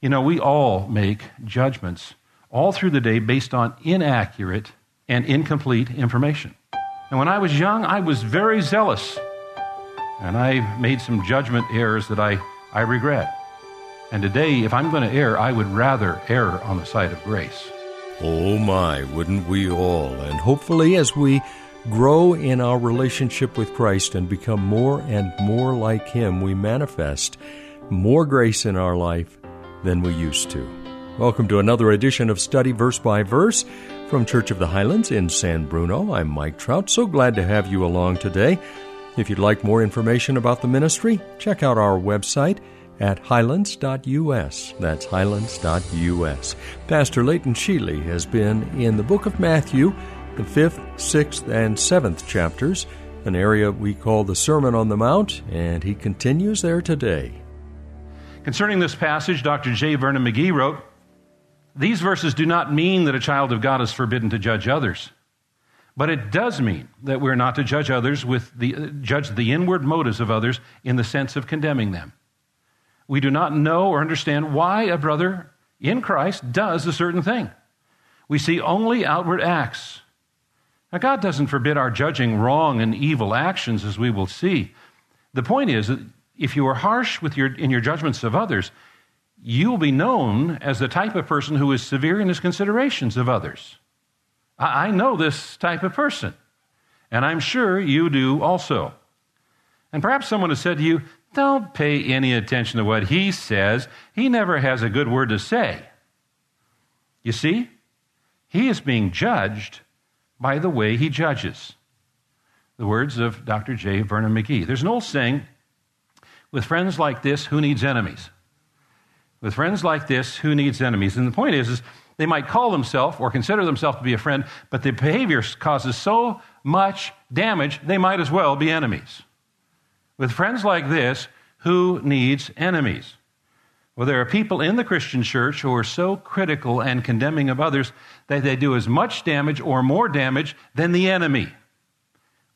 You know, we all make judgments all through the day based on inaccurate and incomplete information. And when I was young, I was very zealous. And I made some judgment errors that I, I regret. And today, if I'm going to err, I would rather err on the side of grace. Oh my, wouldn't we all? And hopefully, as we grow in our relationship with Christ and become more and more like Him, we manifest more grace in our life than we used to. Welcome to another edition of Study Verse by Verse from Church of the Highlands in San Bruno. I'm Mike Trout. So glad to have you along today. If you'd like more information about the ministry, check out our website at highlands.us. That's highlands.us. Pastor Leighton Sheely has been in the book of Matthew, the fifth, sixth, and seventh chapters, an area we call the Sermon on the Mount, and he continues there today. Concerning this passage, Dr. J. Vernon McGee wrote These verses do not mean that a child of God is forbidden to judge others. But it does mean that we're not to judge others with the judge the inward motives of others in the sense of condemning them. We do not know or understand why a brother in Christ does a certain thing. We see only outward acts. Now, God doesn't forbid our judging wrong and evil actions, as we will see. The point is that if you are harsh with your, in your judgments of others, you will be known as the type of person who is severe in his considerations of others. I, I know this type of person, and I'm sure you do also. And perhaps someone has said to you, Don't pay any attention to what he says. He never has a good word to say. You see, he is being judged by the way he judges. The words of Dr. J. Vernon McGee. There's an old saying with friends like this, who needs enemies? With friends like this, who needs enemies? And the point is, is they might call themselves or consider themselves to be a friend, but their behavior causes so much damage, they might as well be enemies. With friends like this, who needs enemies? Well, there are people in the Christian church who are so critical and condemning of others that they do as much damage or more damage than the enemy.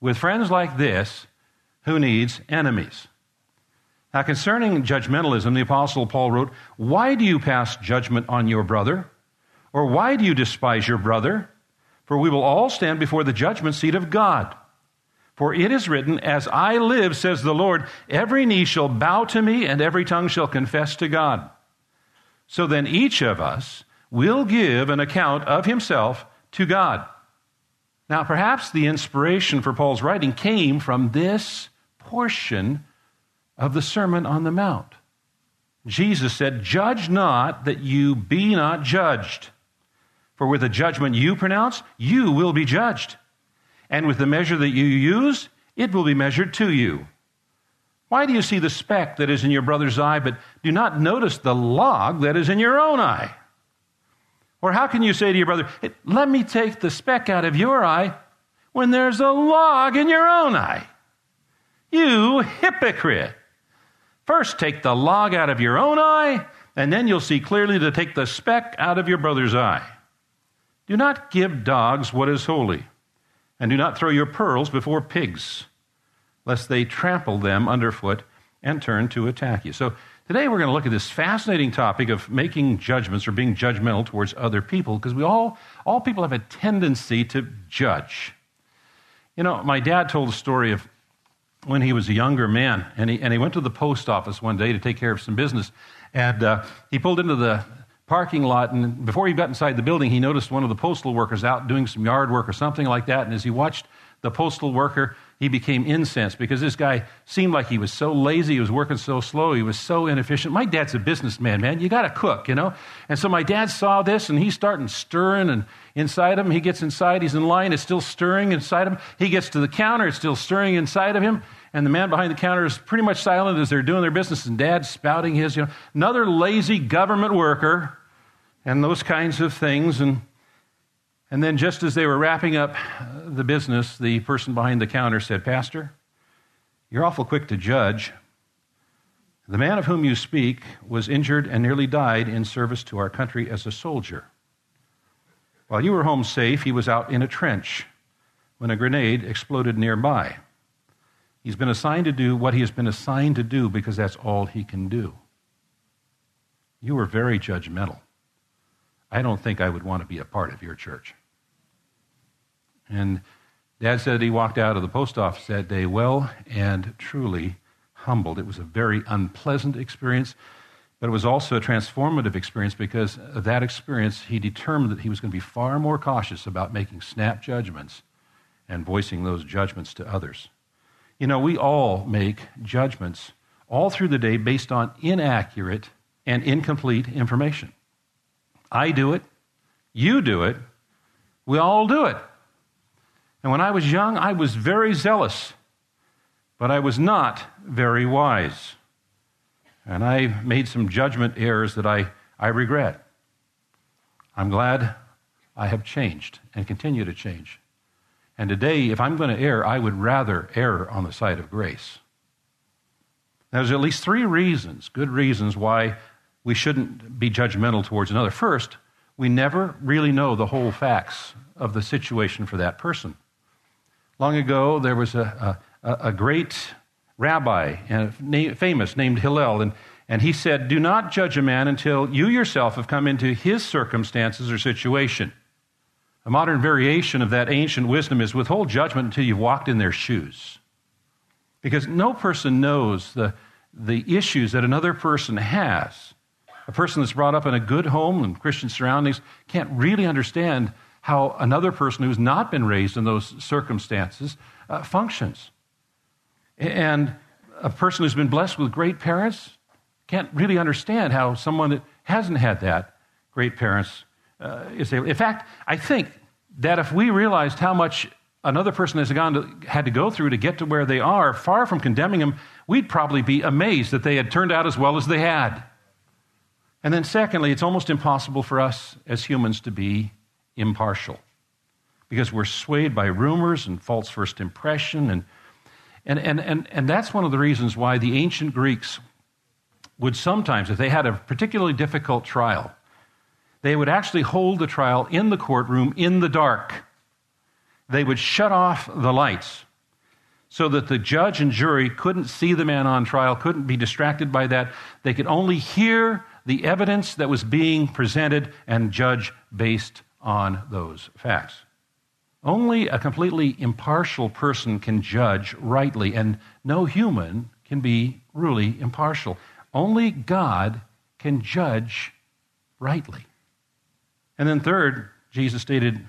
With friends like this, who needs enemies? Now, concerning judgmentalism, the Apostle Paul wrote, Why do you pass judgment on your brother? Or why do you despise your brother? For we will all stand before the judgment seat of God. For it is written, As I live, says the Lord, every knee shall bow to me, and every tongue shall confess to God. So then each of us will give an account of himself to God. Now, perhaps the inspiration for Paul's writing came from this portion of the Sermon on the Mount. Jesus said, Judge not that you be not judged. For with the judgment you pronounce, you will be judged. And with the measure that you use, it will be measured to you. Why do you see the speck that is in your brother's eye, but do not notice the log that is in your own eye? Or how can you say to your brother, Let me take the speck out of your eye when there's a log in your own eye? You hypocrite! First, take the log out of your own eye, and then you'll see clearly to take the speck out of your brother's eye. Do not give dogs what is holy, and do not throw your pearls before pigs, lest they trample them underfoot and turn to attack you. So, today we're going to look at this fascinating topic of making judgments or being judgmental towards other people, because we all, all people have a tendency to judge. You know, my dad told a story of when he was a younger man, and he, and he went to the post office one day to take care of some business. And uh, he pulled into the parking lot, and before he got inside the building, he noticed one of the postal workers out doing some yard work or something like that. And as he watched the postal worker, he became incensed because this guy seemed like he was so lazy, he was working so slow, he was so inefficient. My dad's a businessman, man. You got to cook, you know? And so my dad saw this and he's starting stirring and inside of him. He gets inside, he's in line, it's still stirring inside of him. He gets to the counter, it's still stirring inside of him. and the man behind the counter is pretty much silent as they're doing their business, and dad's spouting his, you know, another lazy government worker, and those kinds of things. And, and then, just as they were wrapping up the business, the person behind the counter said, Pastor, you're awful quick to judge. The man of whom you speak was injured and nearly died in service to our country as a soldier. While you were home safe, he was out in a trench when a grenade exploded nearby. He's been assigned to do what he has been assigned to do because that's all he can do. You were very judgmental. I don't think I would want to be a part of your church. And Dad said he walked out of the post office that day well and truly humbled. It was a very unpleasant experience, but it was also a transformative experience because of that experience, he determined that he was going to be far more cautious about making snap judgments and voicing those judgments to others. You know, we all make judgments all through the day based on inaccurate and incomplete information. I do it, you do it, we all do it. And when I was young, I was very zealous, but I was not very wise. And I made some judgment errors that I, I regret. I'm glad I have changed and continue to change. And today, if I'm going to err, I would rather err on the side of grace. Now, there's at least three reasons, good reasons, why we shouldn't be judgmental towards another. First, we never really know the whole facts of the situation for that person. Long ago, there was a, a, a great rabbi, uh, and famous, named Hillel, and, and he said, Do not judge a man until you yourself have come into his circumstances or situation. A modern variation of that ancient wisdom is withhold judgment until you've walked in their shoes. Because no person knows the, the issues that another person has. A person that's brought up in a good home and Christian surroundings can't really understand how another person who's not been raised in those circumstances uh, functions. And a person who's been blessed with great parents can't really understand how someone that hasn't had that great parents uh, is able. In fact, I think that if we realized how much another person has gone to, had to go through to get to where they are, far from condemning them, we'd probably be amazed that they had turned out as well as they had. And then, secondly, it's almost impossible for us as humans to be impartial because we're swayed by rumors and false first impression. And, and, and, and, and that's one of the reasons why the ancient Greeks would sometimes, if they had a particularly difficult trial, they would actually hold the trial in the courtroom in the dark. They would shut off the lights so that the judge and jury couldn't see the man on trial, couldn't be distracted by that. They could only hear the evidence that was being presented and judge based on those facts. Only a completely impartial person can judge rightly, and no human can be really impartial. Only God can judge rightly. And then, third, Jesus stated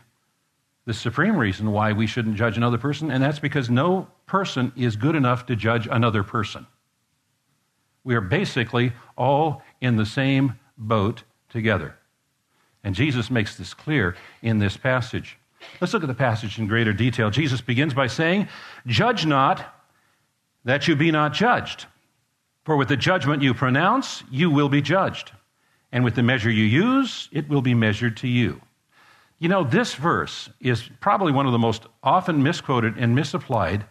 the supreme reason why we shouldn't judge another person, and that's because no person is good enough to judge another person. We are basically all in the same boat together. And Jesus makes this clear in this passage. Let's look at the passage in greater detail. Jesus begins by saying, Judge not that you be not judged. For with the judgment you pronounce, you will be judged and with the measure you use, it will be measured to you. You know, this verse is probably one of the most often misquoted and misapplied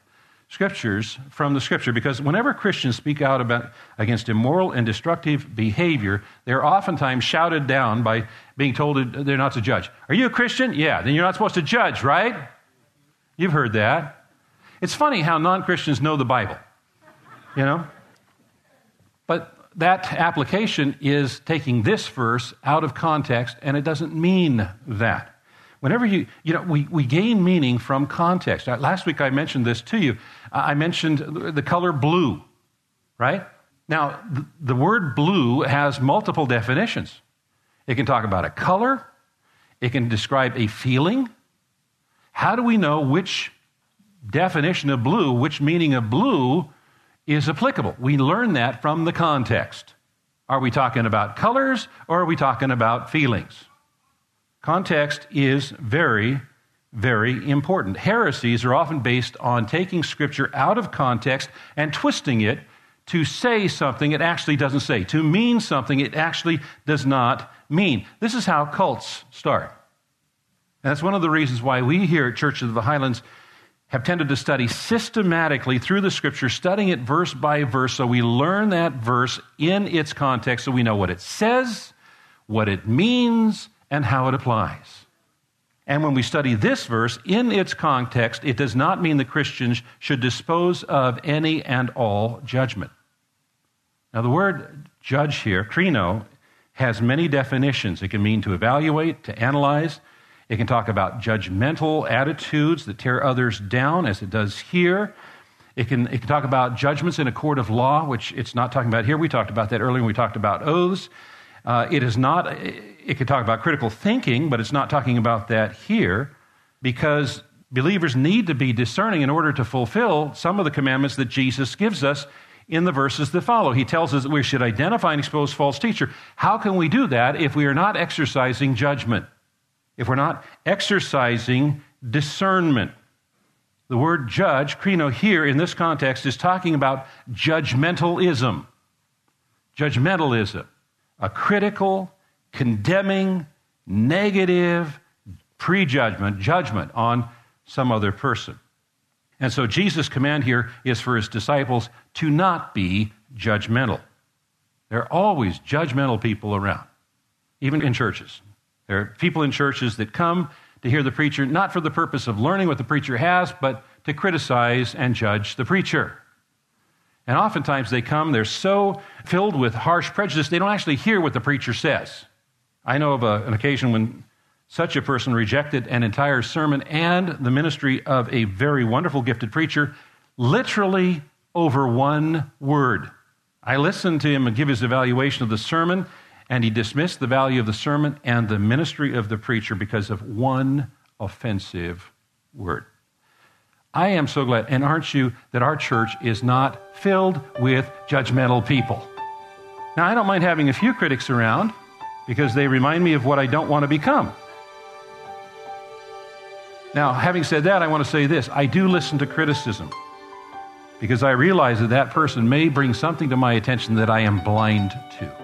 scriptures from the scripture because whenever Christians speak out about, against immoral and destructive behavior, they're oftentimes shouted down by being told they're not to judge. Are you a Christian? Yeah, then you're not supposed to judge, right? You've heard that. It's funny how non Christians know the Bible, you know? But that application is taking this verse out of context, and it doesn't mean that. Whenever you, you know, we, we gain meaning from context. Last week I mentioned this to you. I mentioned the color blue, right? Now, the word blue has multiple definitions. It can talk about a color, it can describe a feeling. How do we know which definition of blue, which meaning of blue is applicable. We learn that from the context. Are we talking about colors or are we talking about feelings? Context is very very important. Heresies are often based on taking Scripture out of context and twisting it to say something it actually doesn't say, to mean something it actually does not mean. This is how cults start. And that's one of the reasons why we here at Church of the Highlands have tended to study systematically through the scripture, studying it verse by verse, so we learn that verse in its context so we know what it says, what it means, and how it applies. And when we study this verse in its context, it does not mean that Christians should dispose of any and all judgment. Now, the word judge here, krino, has many definitions. It can mean to evaluate, to analyze. It can talk about judgmental attitudes that tear others down, as it does here. It can, it can talk about judgments in a court of law, which it's not talking about here. We talked about that earlier when we talked about oaths. Uh, it is not, it can talk about critical thinking, but it's not talking about that here because believers need to be discerning in order to fulfill some of the commandments that Jesus gives us in the verses that follow. He tells us that we should identify and expose false teacher. How can we do that if we are not exercising judgment? If we're not exercising discernment? The word judge, krino, here in this context is talking about judgmentalism. Judgmentalism. A critical, condemning, negative prejudgment, judgment on some other person. And so Jesus' command here is for his disciples to not be judgmental. There are always judgmental people around, even in churches. There are people in churches that come to hear the preacher not for the purpose of learning what the preacher has, but to criticize and judge the preacher. And oftentimes they come, they're so filled with harsh prejudice, they don't actually hear what the preacher says. I know of a, an occasion when such a person rejected an entire sermon and the ministry of a very wonderful gifted preacher literally over one word. I listened to him and give his evaluation of the sermon, and he dismissed the value of the sermon and the ministry of the preacher because of one offensive word. I am so glad, and aren't you, that our church is not filled with judgmental people. Now, I don't mind having a few critics around because they remind me of what I don't want to become. Now, having said that, I want to say this I do listen to criticism because I realize that that person may bring something to my attention that I am blind to.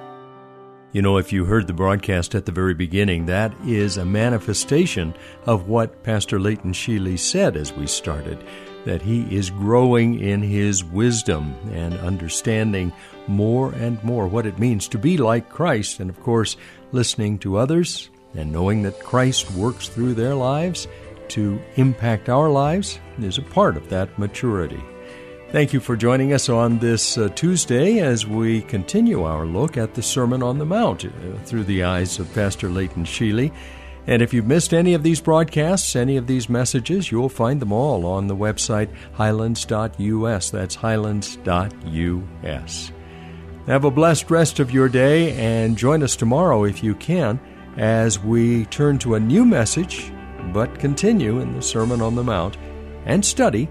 You know, if you heard the broadcast at the very beginning, that is a manifestation of what Pastor Leighton Sheely said as we started that he is growing in his wisdom and understanding more and more what it means to be like Christ, and of course, listening to others and knowing that Christ works through their lives to impact our lives is a part of that maturity. Thank you for joining us on this uh, Tuesday as we continue our look at the Sermon on the Mount uh, through the eyes of Pastor Leighton Sheely. And if you've missed any of these broadcasts, any of these messages, you'll find them all on the website highlands.us. That's highlands.us. Have a blessed rest of your day and join us tomorrow if you can as we turn to a new message but continue in the Sermon on the Mount and study